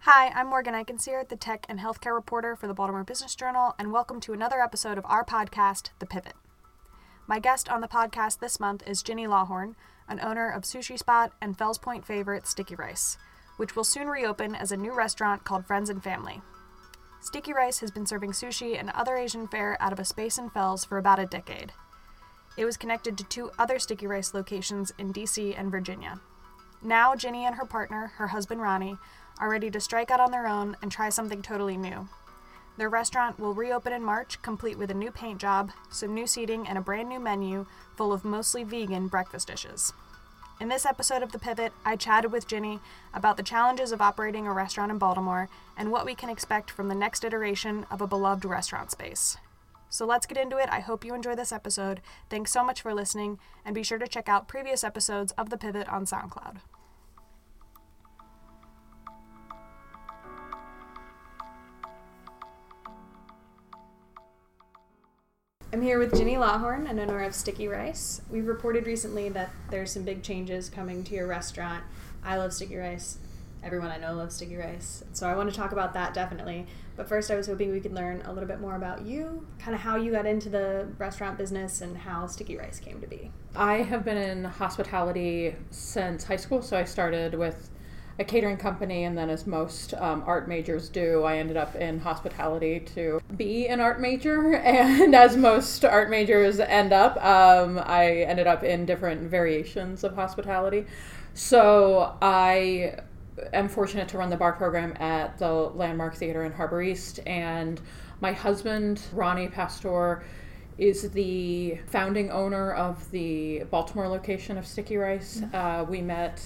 Hi, I'm Morgan Eichensehr, the tech and healthcare reporter for the Baltimore Business Journal, and welcome to another episode of our podcast, The Pivot. My guest on the podcast this month is Ginny Lawhorn, an owner of Sushi Spot and Fells Point favorite Sticky Rice, which will soon reopen as a new restaurant called Friends and Family. Sticky Rice has been serving sushi and other Asian fare out of a space in Fells for about a decade. It was connected to two other Sticky Rice locations in DC and Virginia. Now, Ginny and her partner, her husband Ronnie, are ready to strike out on their own and try something totally new. Their restaurant will reopen in March, complete with a new paint job, some new seating, and a brand new menu full of mostly vegan breakfast dishes. In this episode of The Pivot, I chatted with Ginny about the challenges of operating a restaurant in Baltimore and what we can expect from the next iteration of a beloved restaurant space. So let's get into it. I hope you enjoy this episode. Thanks so much for listening, and be sure to check out previous episodes of The Pivot on SoundCloud. I'm here with Ginny Lawhorn, an owner of Sticky Rice. We've reported recently that there's some big changes coming to your restaurant. I love Sticky Rice. Everyone I know loves Sticky Rice. So I want to talk about that definitely. But first, I was hoping we could learn a little bit more about you, kind of how you got into the restaurant business and how Sticky Rice came to be. I have been in hospitality since high school, so I started with a catering company, and then, as most um, art majors do, I ended up in hospitality to be an art major. And as most art majors end up, um, I ended up in different variations of hospitality. So I am fortunate to run the bar program at the Landmark Theater in Harbor East, and my husband, Ronnie Pastor, is the founding owner of the Baltimore location of Sticky Rice. Mm-hmm. Uh, we met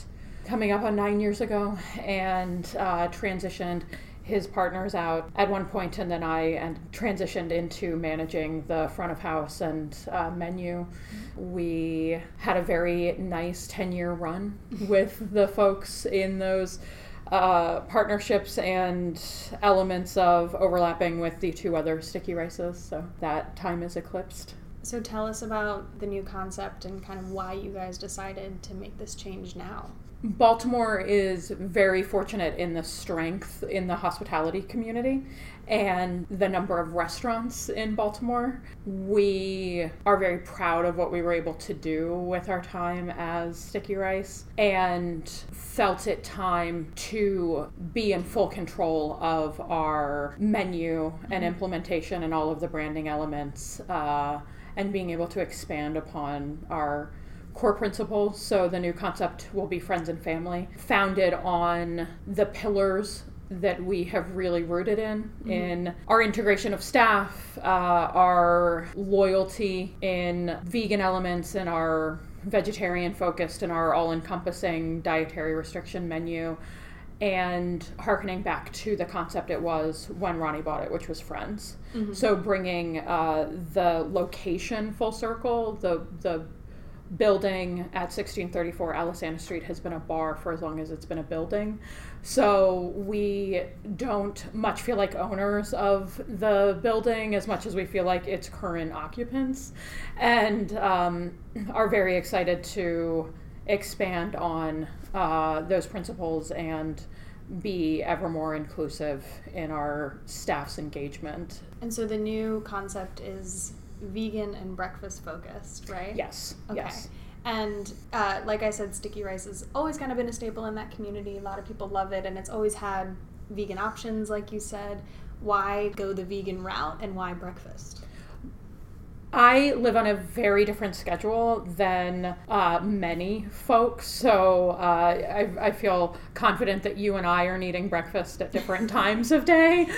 coming up on nine years ago and uh, transitioned his partners out at one point and then i and transitioned into managing the front of house and uh, menu. We had a very nice 10 year run with the folks in those uh, partnerships and elements of overlapping with the two other sticky rices so that time is eclipsed. So tell us about the new concept and kind of why you guys decided to make this change now Baltimore is very fortunate in the strength in the hospitality community and the number of restaurants in Baltimore. We are very proud of what we were able to do with our time as Sticky Rice and felt it time to be in full control of our menu and mm-hmm. implementation and all of the branding elements uh, and being able to expand upon our core principles. So the new concept will be friends and family, founded on the pillars that we have really rooted in mm-hmm. in our integration of staff, uh, our loyalty in vegan elements, and our vegetarian focused and our all encompassing dietary restriction menu. And harkening back to the concept it was when Ronnie bought it, which was Friends. Mm-hmm. So bringing uh, the location full circle, the the building at 1634 Aliceanna Street has been a bar for as long as it's been a building. So we don't much feel like owners of the building as much as we feel like its current occupants, and um, are very excited to expand on uh, those principles and be ever more inclusive in our staff's engagement. And so the new concept is vegan and breakfast focused, right? Yes. Okay. Yes. And uh, like I said, sticky rice has always kind of been a staple in that community. A lot of people love it, and it's always had vegan options, like you said. Why go the vegan route and why breakfast? I live on a very different schedule than uh, many folks, so uh, I, I, feel confident that you and I are needing breakfast at different times of day.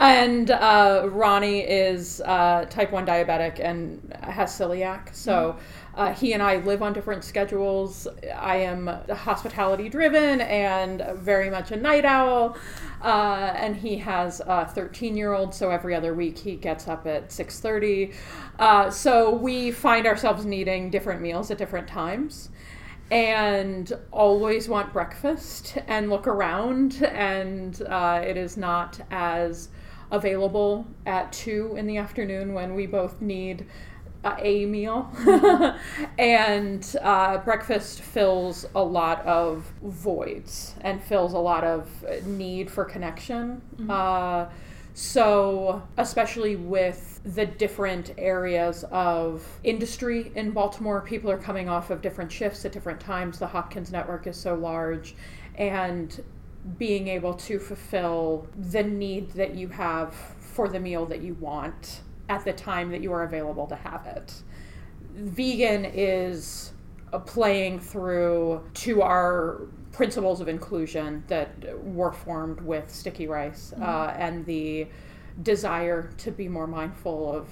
and uh, Ronnie is uh, type 1 diabetic and has celiac, so. Mm-hmm uh, he and I live on different schedules. I am hospitality driven and very much a night owl. Uh, and he has a 13 year old, so every other week he gets up at 6:30. Uh, so we find ourselves needing different meals at different times and always want breakfast and look around and uh, it is not as available at two in the afternoon when we both need uh, a meal. and uh, breakfast fills a lot of voids and fills a lot of need for connection. Uh, so, especially with the different areas of industry in Baltimore, people are coming off of different shifts at different times. The Hopkins network is so large. And being able to fulfill the need that you have for the meal that you want at the time that you are available to have it. Vegan is uh, playing through to our principles of inclusion that were formed with sticky rice uh, Mm-hmm. and the desire to be more mindful of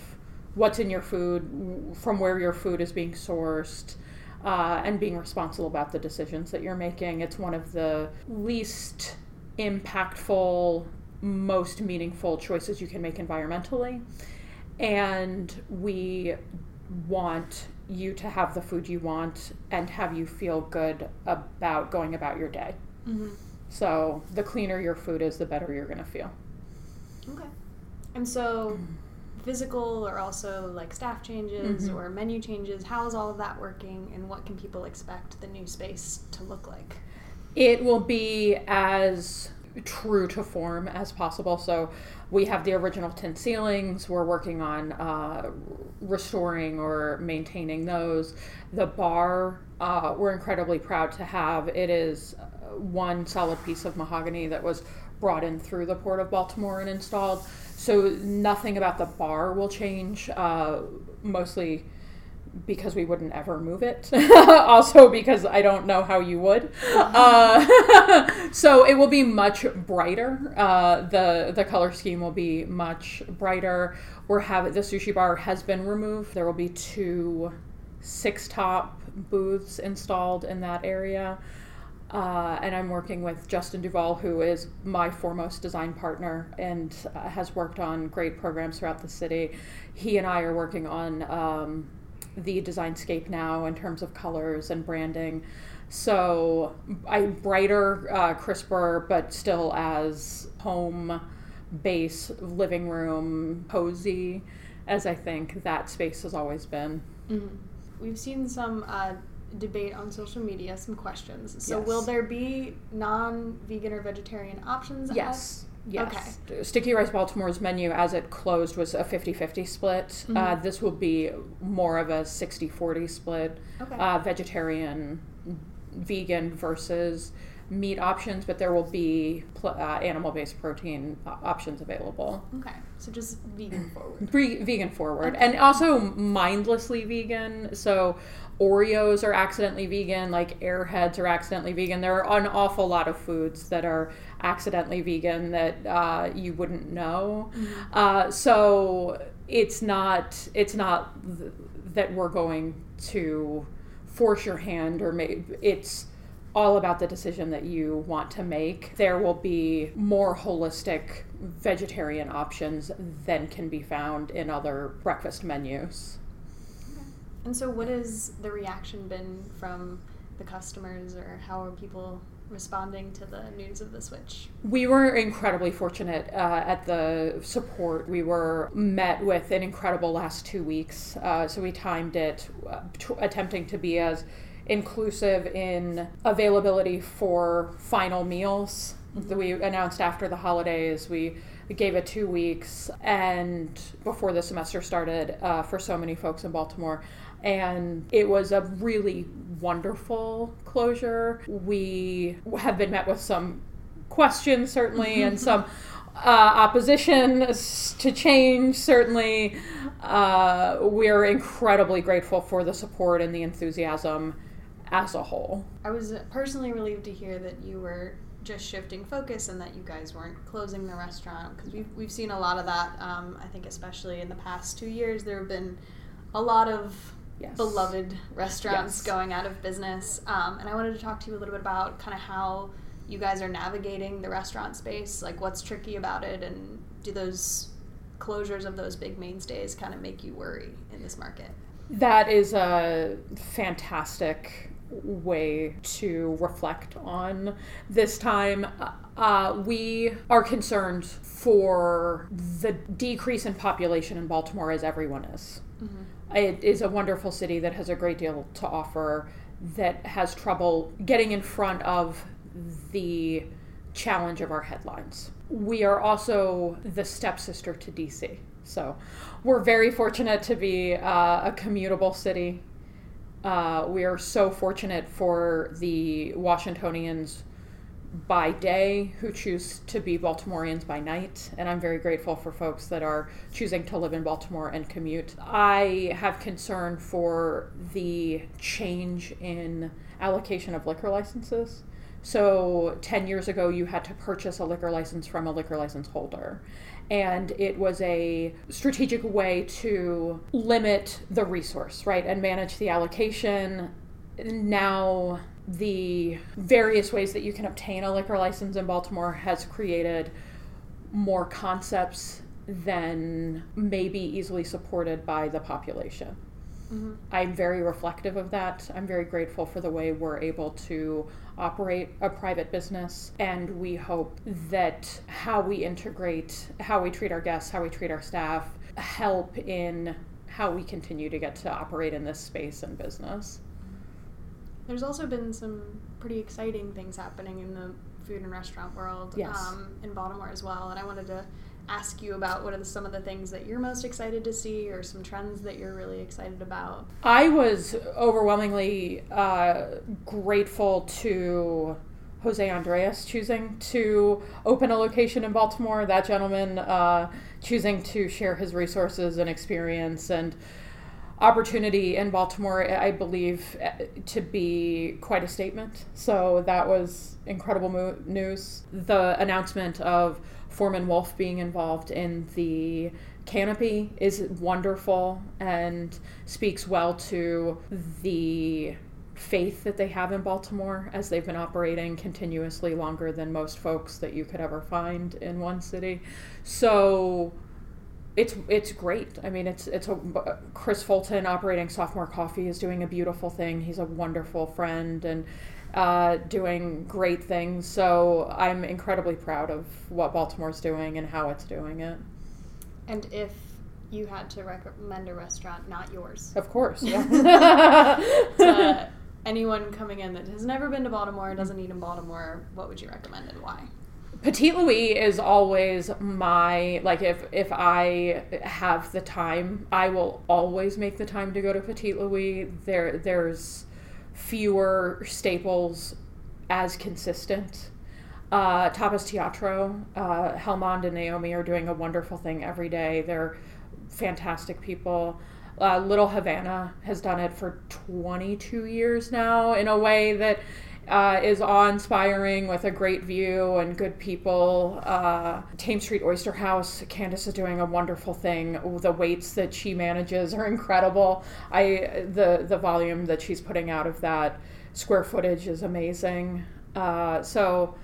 what's in your food, from where your food is being sourced, uh, and being responsible about the decisions that you're making. It's one of the least impactful, most meaningful choices you can make environmentally. And we want you to have the food you want and have you feel good about going about your day. Mm-hmm. So the cleaner your food is, the better you're going to feel. Okay. And so, physical or also like staff changes Mhm. or menu changes, how is all of that working and what can people expect the new space to look like? It will be as true to form as possible. So we have the original tin ceilings. We're working on uh, restoring or maintaining those. The bar, uh, we're incredibly proud to have. It is uh, one solid piece of mahogany that was brought in through the Port of Baltimore and installed. So nothing about the bar will change. Uh, mostly because we wouldn't ever move it. also because I don't know how you would. Uh, so it will be much brighter. Uh, the the color scheme will be much brighter. We're the sushi bar has been removed. There will be two six top booths installed in that area. Uh, and I'm working with Justin Duval, who is my foremost design partner and uh, has worked on great programs throughout the city. He and I are working on um, the design scape now in terms of colors and branding. So I brighter, uh, crisper, but still as home base, living room, cozy as I think that space has always been. Mm-hmm. We've seen some uh, debate on social media, some questions. So, Yes. will there be non vegan or vegetarian options? ahead? Yes. Yes. Sticky Rice Baltimore's menu, as it closed, was a 50 50 split. Uh, this will be more of a 60 40 split. Okay. Uh, vegetarian, vegan versus meat options, but there will be pl- uh, animal based protein uh, options available. okay. So, just vegan forward. Bre- vegan forward and also mindlessly vegan so oreos are accidentally vegan like airheads are accidentally vegan there are an awful lot of foods that are accidentally vegan that uh, you wouldn't know uh, so it's not it's not th- that we're going to force your hand or make it's all about the decision that you want to make. There will be more holistic vegetarian options than can be found in other breakfast menus. And so, what has the reaction been from the customers, or how are people responding to the news of the switch? We were incredibly fortunate uh, at the support. We were met with an incredible last two weeks. Uh, so we timed it, uh, t- attempting to be as inclusive in availability for final meals that we announced after the holidays. We we gave it two weeks and before the semester started uh, for so many folks in Baltimore. And it was a really wonderful closure. We have been met with some questions, certainly, and some uh, opposition to change, certainly. Uh, we're incredibly grateful for the support and the enthusiasm as a whole. I was personally relieved to hear that you were just shifting focus and that you guys weren't closing the restaurant because we've, we've seen a lot of that. Um, I think, especially in the past two years, there have been a lot of Yes. beloved restaurants Yes. going out of business. Um, and I wanted to talk to you a little bit about kind of how you guys are navigating the restaurant space, like what's tricky about it, and do those closures of those big mainstays kind of make you worry in this market? That is a fantastic way to reflect on this time. Uh, we are concerned for the decrease in population in Baltimore, as everyone is. It is a wonderful city that has a great deal to offer, that has trouble getting in front of the challenge of our headlines. We are also the stepsister to DC. So we're very fortunate to be uh, a commutable city. Uh, we are so fortunate for the Washingtonians by day who choose to be Baltimoreans by night. And I'm very grateful for folks that are choosing to live in Baltimore and commute. I have concern for the change in allocation of liquor licenses. So 10 years ago, you had to purchase a liquor license from a liquor license holder. And it was a strategic way to limit the resource, right, and manage the allocation. Now, the various ways that you can obtain a liquor license in Baltimore has created more concepts than may be easily supported by the population. Mm-hmm. I'm very reflective of that. I'm very grateful for the way we're able to operate a private business. And we hope that how we integrate, how we treat our guests, how we treat our staff, help in how we continue to get to operate in this space and business. There's also been some pretty exciting things happening in the food and restaurant world yes. um, in Baltimore as well. And I wanted to ask you about what are the, some of the things that you're most excited to see or some trends that you're really excited about. I was overwhelmingly uh, grateful to Jose Andres choosing to open a location in Baltimore. That gentleman uh, choosing to share his resources and experience and opportunity in Baltimore, I believe, uh, to be quite a statement. So that was incredible mo- news. The announcement of Foreman Wolf being involved in the canopy is wonderful and speaks well to the faith that they have in Baltimore as they've been operating continuously longer than most folks that you could ever find in one city. So it's it's great. I mean, it's it's a Chris Fulton operating Sophomore Coffee is doing a beautiful thing. He's a wonderful friend and uh, doing great things. So I'm incredibly proud of what Baltimore's doing and how it's doing it. And if you had to recommend a restaurant, not yours, of course, yeah. to anyone coming in that has never been to Baltimore, doesn't eat in Baltimore, what would you recommend and why? Petit Louis is always my like if if I have the time, I will always make the time to go to Petit Louis. There there's fewer staples as consistent. Uh, Tapas Teatro, uh, Helmond and Naomi are doing a wonderful thing every day. They're fantastic people. Uh, Little Havana has done it for 22 years now in a way that uh, is awe-inspiring with a great view and good people. Uh, Thames Street Oyster House, Candace is doing a wonderful thing. The weights that she manages are incredible. I the the volume that she's putting out of that square footage is amazing. Uh, so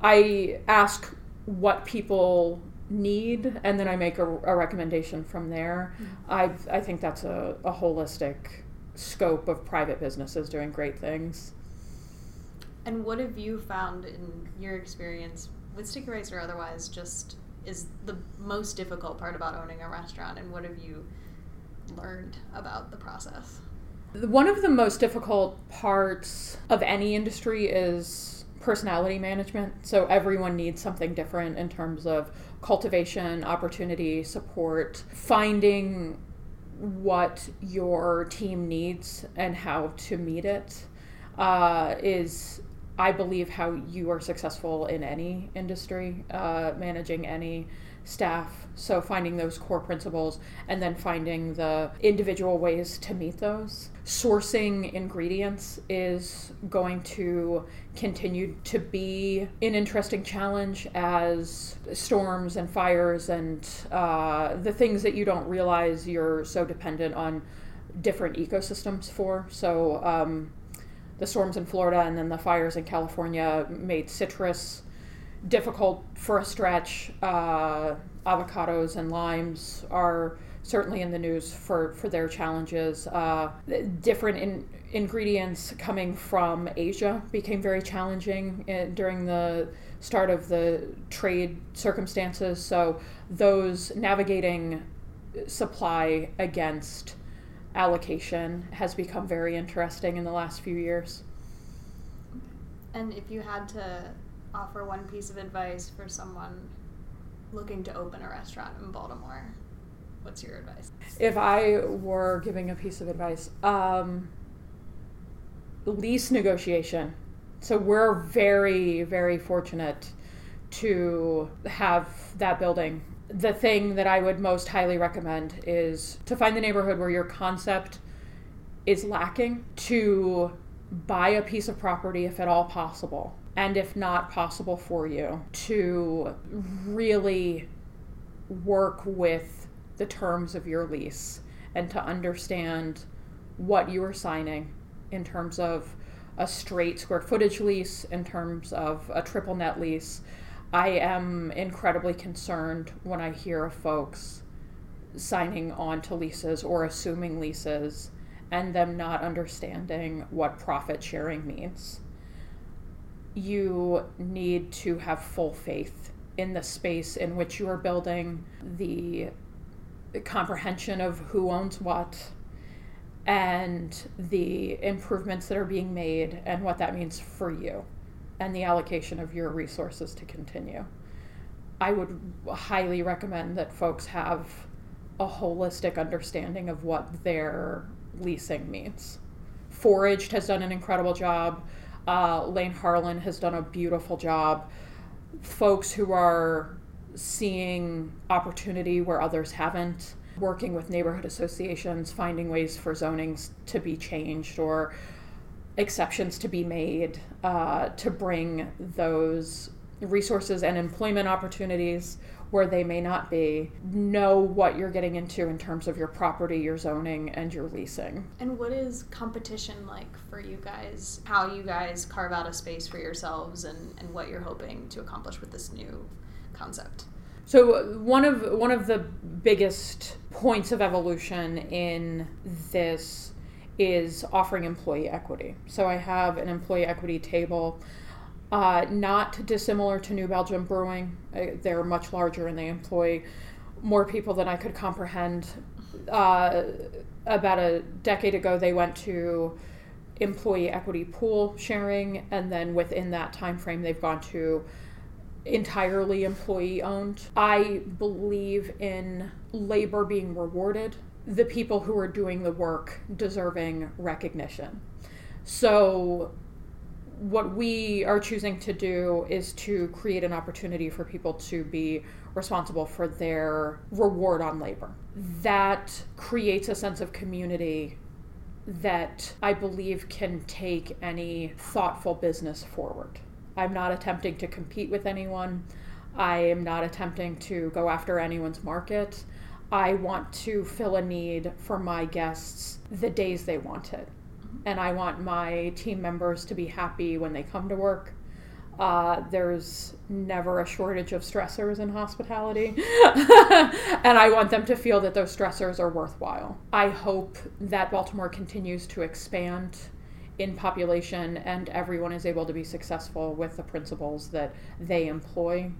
I ask what people need and then I make a, a recommendation from there. Mm-hmm. I I think that's a, a holistic scope of private businesses doing great things. And what have you found in your experience with sticky rice or otherwise just is the most difficult part about owning a restaurant and what have you learned about the process? One of the most difficult parts of any industry is personality management. So everyone needs something different in terms of cultivation, opportunity, support, finding what your team needs and how to meet it uh, is I believe how you are successful in any industry, uh, managing any staff. So finding those core principles and then finding the individual ways to meet those. Sourcing ingredients is going to continue to be an interesting challenge as storms and fires and uh, the things that you don't realize you're so dependent on different ecosystems for. So, um, the storms in Florida and then the fires in California made citrus difficult for a stretch. Uh, avocados and limes are certainly in the news for, for their challenges. Uh, different in, ingredients coming from Asia became very challenging in, during the start of the trade circumstances. So, those navigating supply against allocation has become very interesting in the last few years. And if you had to offer one piece of advice for someone looking to open a restaurant in Baltimore, what's your advice? If I were giving a piece of advice, um, lease negotiation. So we're very, very fortunate to have that building. The thing that I would most highly recommend is to find the neighborhood where your concept is lacking, to buy a piece of property if at all possible, and if not possible for you, to really work with the terms of your lease and to understand what you are signing in terms of a straight square footage lease, in terms of a triple net lease. I am incredibly concerned when I hear of folks signing on to leases or assuming leases and them not understanding what profit sharing means. You need to have full faith in the space in which you are building, the comprehension of who owns what, and the improvements that are being made and what that means for you and the allocation of your resources to continue. I would highly recommend that folks have a holistic understanding of what their leasing means. Foraged has done an incredible job. Uh, Lane Harlan has done a beautiful job. Folks who are seeing opportunity where others haven't working with neighborhood associations, finding ways for zonings to be changed or exceptions to be made uh, to bring those resources and employment opportunities where they may not be. Know what you're getting into in terms of your property, your zoning, and your leasing. And what is competition like for you guys? How you guys carve out a space for yourselves and, and what you're hoping to accomplish with this new concept? So one of one of the biggest points of evolution in this is offering employee equity. So I have an employee equity table, uh, not dissimilar to New Belgium Brewing. Uh, they're much larger and they employ more people than I could comprehend. Uh, about a decade ago, they went to employee equity pool sharing, and then within that time frame, they've gone to entirely employee owned. I believe in labor being rewarded, the people who are doing the work deserving recognition. So, what we are choosing to do is to create an opportunity for people to be responsible for their reward on labor. That creates a sense of community that I believe can take any thoughtful business forward. I'm not attempting to compete with anyone. I am not attempting to go after anyone's market. I want to fill a need for my guests the days they want it. And I want my team members to be happy when they come to work. Uh, there's never a shortage of stressors in hospitality. and I want them to feel that those stressors are worthwhile. I hope that Baltimore continues to expand in population and everyone is able to be successful with the principles that they employ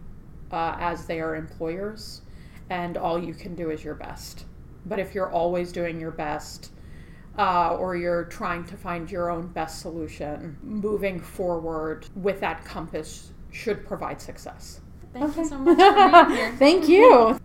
uh, as they are employers and all you can do is your best. But if you're always doing your best uh, or you're trying to find your own best solution moving forward with that compass should provide success. Thank okay. you so much for being here. Thank you